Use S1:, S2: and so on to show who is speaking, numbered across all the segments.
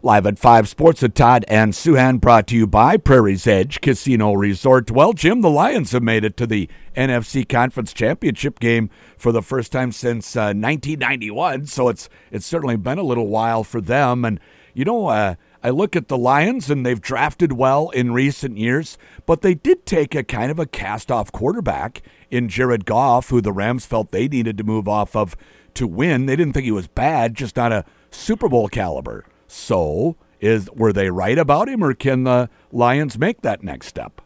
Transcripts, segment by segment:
S1: Live at 5 Sports with Todd and Souhan, brought to you by Prairie's Edge Casino Resort. Well, Jim, the Lions have made it to the NFC Conference Championship game for the first time since uh, 1991, so it's it's certainly been a little while for them. And, you know, uh, I look at the Lions and they've drafted well in recent years, but they did take a kind of a cast off quarterback in Jared Goff, who the Rams felt they needed to move off of to win. They didn't think he was bad, just not a Super Bowl caliber. So, is were they right about him, or can the Lions make that next step?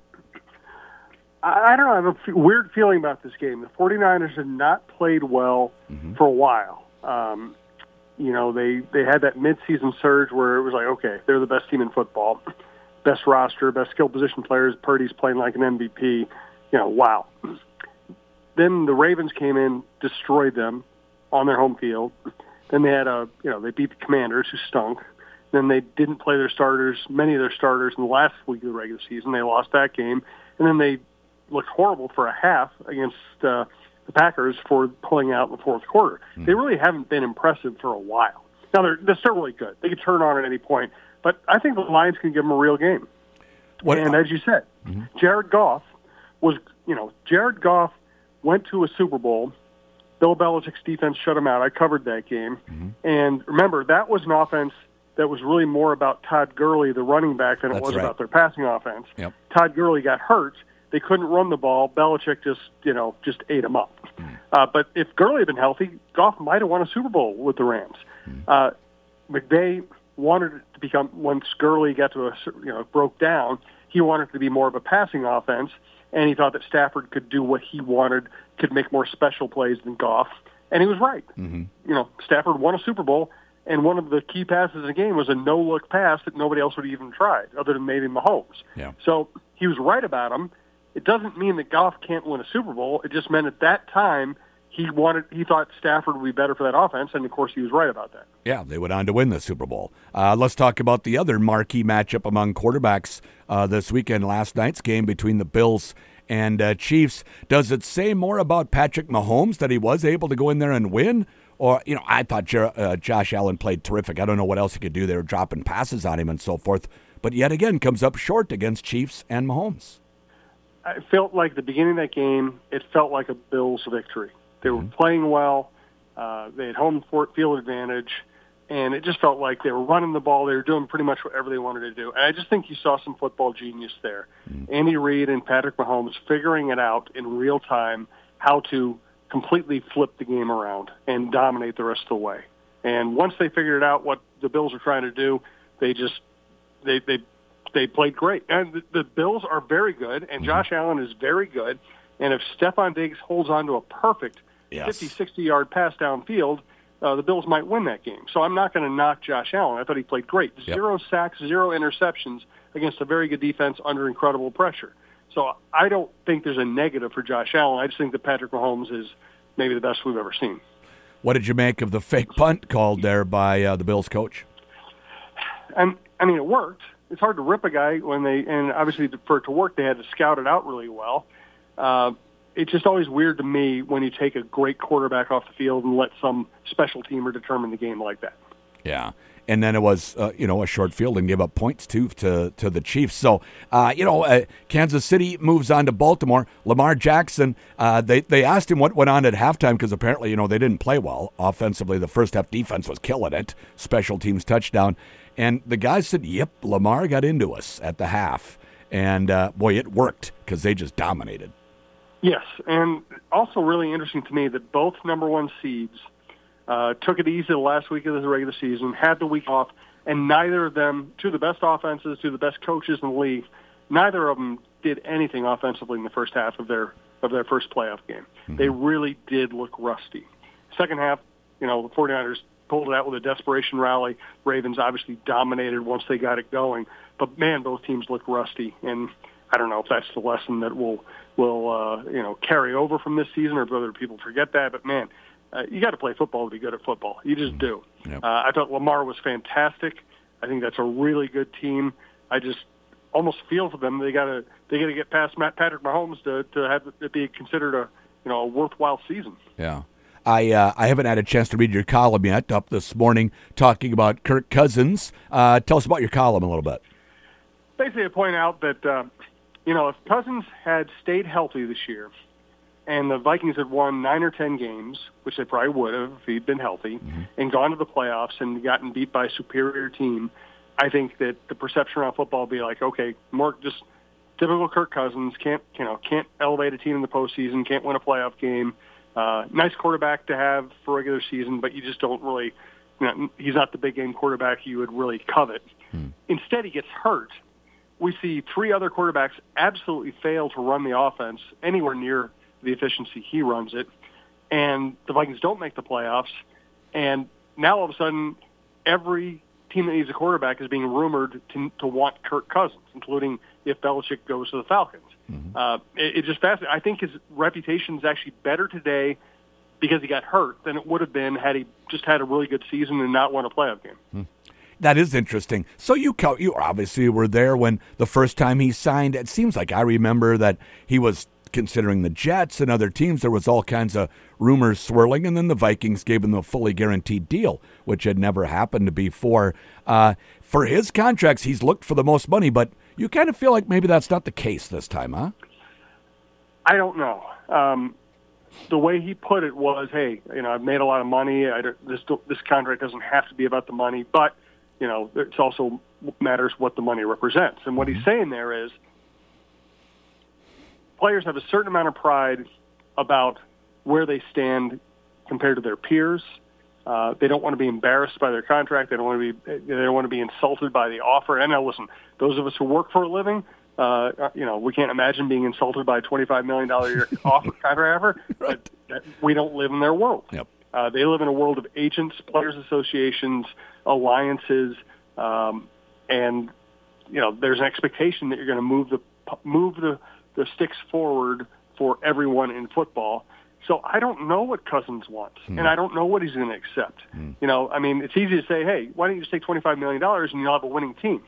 S2: I, don't know. I have a f- weird feeling about this game. The 49ers have not played well
S1: Mm-hmm.
S2: for a while. Um, you know, they they had that midseason surge where it was like, okay, they're the best team in football, best roster, best skill position players. Purdy's playing like an MVP. You know, wow. Then the Ravens came in, destroyed them on their home field. Then they had a, you know, they beat the Commanders, who stunk. Then they didn't play their starters, many of their starters, in the last week of the regular season. They lost that game, and then they looked horrible for a half against uh, the Packers for pulling out in the fourth quarter. Hmm. They really haven't been impressive for a while. Now they're they're still really good. They can turn on at any point, but I think the Lions can give them a real game.
S1: What,
S2: and as you said, mm-hmm. Jared Goff was, you know, Jared Goff went to a Super Bowl. Bill Belichick's defense shut him out. I covered that game. Mm-hmm. And remember, that was an offense that was really more about Todd Gurley, the running back, than it
S1: That's
S2: was
S1: right.
S2: about their passing offense.
S1: Yep.
S2: Todd Gurley got hurt. They couldn't run the ball. Belichick just, you know, just ate him up. Uh, but if Gurley had been healthy, Goff might have won a Super Bowl with the Rams. Uh, McVay wanted it to become once Gurley got to a you know broke down, he wanted it to be more of a passing offense, and he thought that Stafford could do what he wanted, could make more special plays than Goff, and he was right. Mm-hmm. You know, Stafford won a Super Bowl, and one of the key passes in the game was a no look pass that nobody else would even try, other than maybe Mahomes.
S1: Yeah.
S2: So he was right about him. It doesn't mean that Goff can't win a Super Bowl. It just meant at that time he wanted he thought Stafford would be better for that offense, and of course he was right about that.
S1: Yeah, they went on to win the Super Bowl. Uh, let's talk about the other marquee matchup among quarterbacks uh, this weekend, last night's game between the Bills and uh, Chiefs. Does it say more about Patrick Mahomes that he was able to go in there and win? Or, you know, I thought Jer- uh, Josh Allen played terrific. I don't know what else he could do. They were dropping passes on him and so forth. But yet again, comes up short against Chiefs and Mahomes.
S2: I felt like the beginning of that game, it felt like a Bills victory. They were playing well. Uh, they had home field advantage, and it just felt like they were running the ball. They were doing pretty much whatever they wanted to do. And I just think you saw some football genius there. Andy Reid and Patrick Mahomes figuring it out in real time how to completely flip the game around and dominate the rest of the way. And once they figured out what the Bills were trying to do, they just they they they played great. And the, the Bills are very good, and Josh Allen is very good. And if Stefon Diggs holds on to a perfect
S1: Yes.
S2: 50, 60 yard pass downfield, uh, the Bills might win that game. So I'm not going to knock Josh Allen. I thought he played great. Zero sacks, zero interceptions against a very good defense under incredible pressure. So I don't think there's a negative for Josh Allen. I just think that Patrick Mahomes is maybe the best we've ever seen.
S1: What did you make of the fake punt called there by uh, the Bills coach?
S2: And I mean, it worked. It's hard to rip a guy when they, and obviously for it to work, they had to scout it out really well. Uh, it's just always weird to me when you take a great quarterback off the field and let some special teamer determine the game like that.
S1: Yeah. And then it was, uh, you know, a short field and gave up points too to to the Chiefs. So, uh, you know, uh, Kansas City moves on to Baltimore. Lamar Jackson, uh, they they asked him what went on at halftime because apparently, you know, they didn't play well offensively. The first half defense was killing it. Special teams touchdown, and the guy said, "Yep, Lamar got into us at the half, and uh, boy, it worked because they just dominated."
S2: Yes, and also really interesting to me that both number one seeds uh, took it easy the last week of the regular season, had the week off, and neither of them, two of the best offenses, two of the best coaches in the league, neither of them did anything offensively in the first half of their of their first playoff game. They really did look rusty. Second half, you know, the 49ers pulled it out with a desperation rally. Ravens obviously dominated once they got it going, but man, both teams looked rusty, and I don't know if that's the lesson that will will uh, you know carry over from this season, or whether people forget that. But man, uh, you got to play football to be good at football. You just do.
S1: Yep.
S2: Uh, I thought Lamar was fantastic. I think that's a really good team. I just almost feel for them. They got to they got to get past Matt Patrick Mahomes to to have it be considered a you know a worthwhile season.
S1: Yeah. I uh, I haven't had a chance to read your column yet. Up this morning talking about Kirk Cousins. Uh, tell us about your column a little bit.
S2: Basically, I point out that uh, you know if Cousins had stayed healthy this year, and the Vikings had won nine or ten games, which they probably would have if he'd been healthy, mm-hmm. and gone to the playoffs and gotten beat by a superior team, I think that the perception around football would be like, okay, more just typical Kirk Cousins can't you know can't elevate a team in the postseason, can't win a playoff game. Uh, nice quarterback to have for regular season, but you just don't really. You know, he's not the big game quarterback you would really covet. Hmm. Instead, he gets hurt. We see three other quarterbacks absolutely fail to run the offense anywhere near the efficiency he runs it, and the Vikings don't make the playoffs. And now all of a sudden, every team that needs a quarterback is being rumored to, to want Kirk Cousins, including if Belichick goes to the Falcons. Mm-hmm. Uh, it, it just fascinating. I think his reputation is actually better today because he got hurt than it would have been had he just had a really good season and not won a playoff game.
S1: Mm. That is interesting. So you you obviously were there when the first time he signed. It seems like I remember that he was considering the Jets and other teams. There was all kinds of rumors swirling, and then the Vikings gave him a fully guaranteed deal, which had never happened before. Uh, for his contracts, he's looked for the most money, but you kind of feel like maybe that's not the case this time, huh?
S2: I don't know. Um, the way he put it was, "Hey, you know, I've made a lot of money. I, this this contract doesn't have to be about the money, but you know, it also matters what the money represents." And what he's mm-hmm. saying there is, players have a certain amount of pride about where they stand compared to their peers. Uh, they don't want to be embarrassed by their contract. They don't want to be. They don't want to be insulted by the offer. And now, listen, those of us who work for a living, uh, you know, we can't imagine being insulted by a twenty-five million dollar year offer contract offer. right. But we don't live in their world.
S1: Yep.
S2: Uh, they live in a world of agents, players' associations, alliances, um, and you know, there's an expectation that you're going to move the move the the sticks forward for everyone in football. So I don't know what Cousins wants, mm. and I don't know what he's going to accept. Mm. You know, I mean, it's easy to say, "Hey, why don't you just take twenty-five million dollars and you'll have a winning team?"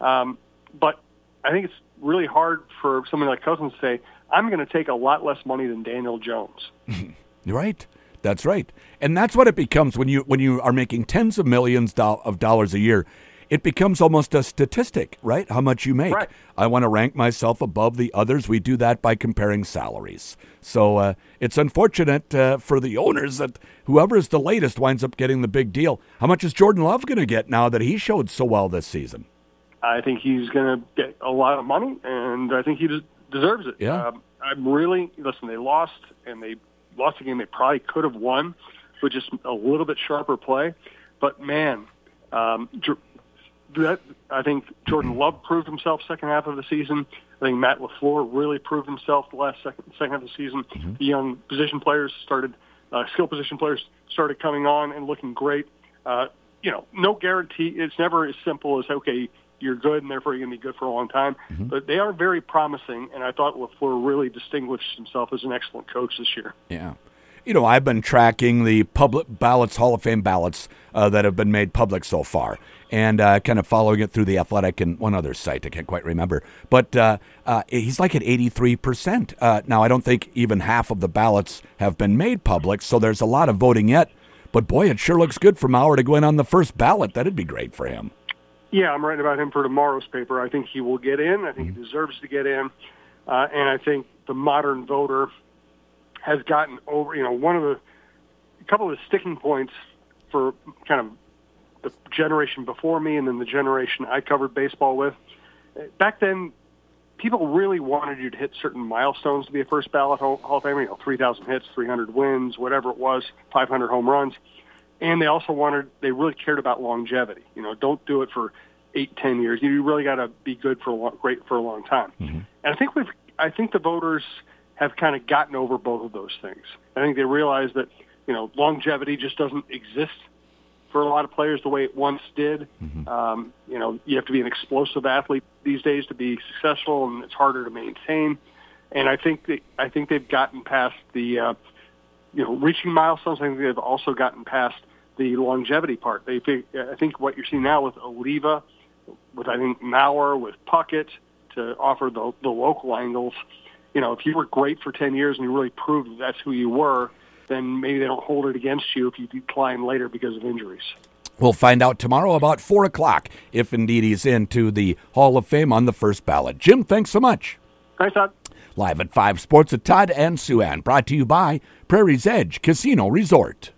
S2: Um, but I think it's really hard for someone like Cousins to say, "I'm going to take a lot less money than Daniel Jones."
S1: right. That's right, and that's what it becomes when you when you are making tens of millions of dollars a year it becomes almost a statistic, right? How much you make.
S2: Right.
S1: I want to rank myself above the others. We do that by comparing salaries. So uh, it's unfortunate uh, for the owners that whoever is the latest winds up getting the big deal. How much is Jordan Love going to get now that he showed so well this season?
S2: I think he's going to get a lot of money, and I think he des- deserves it.
S1: Yeah. Um,
S2: I'm really listen. They lost, and they lost a game they probably could have won with just a little bit sharper play. But man, um, that I think Jordan Love proved himself second half of the season. I think Matt LaFleur really proved himself the last second second half of the season. Mm-hmm. The young position players started, uh, skill position players started coming on and looking great. Uh, you know, no guarantee. It's never as simple as okay, you're good and therefore you're going to be good for a long time. Mm-hmm. But they are very promising, and I thought LaFleur really distinguished himself as an excellent coach this year.
S1: Yeah you know, I've been tracking the public ballots, Hall of Fame ballots uh, that have been made public so far, and uh, kind of following it through the Athletic and one other site. I can't quite remember, but uh, uh he's like at eighty-three percent uh, now. I don't think even half of the ballots have been made public, so there's a lot of voting yet. But boy, it sure looks good for Mauer to go in on the first ballot. That'd be great for him.
S2: Yeah, I'm writing about him for tomorrow's paper. I think he will get in. I think mm-hmm. he deserves to get in, uh, and I think the modern voter has gotten over, you know, one of the, a couple of the sticking points for kind of the generation before me and then the generation I covered baseball with. Back then, people really wanted you to hit certain milestones to be a first ballot Hall of Famer, you know, 3,000 hits, 300 wins, whatever it was, 500 home runs. And they also wanted, they really cared about longevity. You know, don't do it for eight, ten years. You really got to be good for a long, great for a long time. Mm-hmm. And I think we've, I think the voters have kind of gotten over both of those things. I think they realize that you know longevity just doesn't exist for a lot of players the way it once did. Mm-hmm. Um, you know, you have to be an explosive athlete these days to be successful, and it's harder to maintain. And I think that I think they've gotten past the uh, you know reaching milestones. I think they've also gotten past the longevity part. They I think what you're seeing now with Oliva, with I think Mauer, with Puckett to offer the the local angles you know, if you were great for 10 years and you really proved that that's who you were, then maybe they don't hold it against you if you decline later because of injuries.
S1: We'll find out tomorrow about 4 o'clock if indeed he's into the Hall of Fame on the first ballot. Jim, thanks so much.
S2: Thanks, Todd.
S1: Live at 5 Sports with Todd and Souhan, brought to you by Prairie's Edge Casino Resort.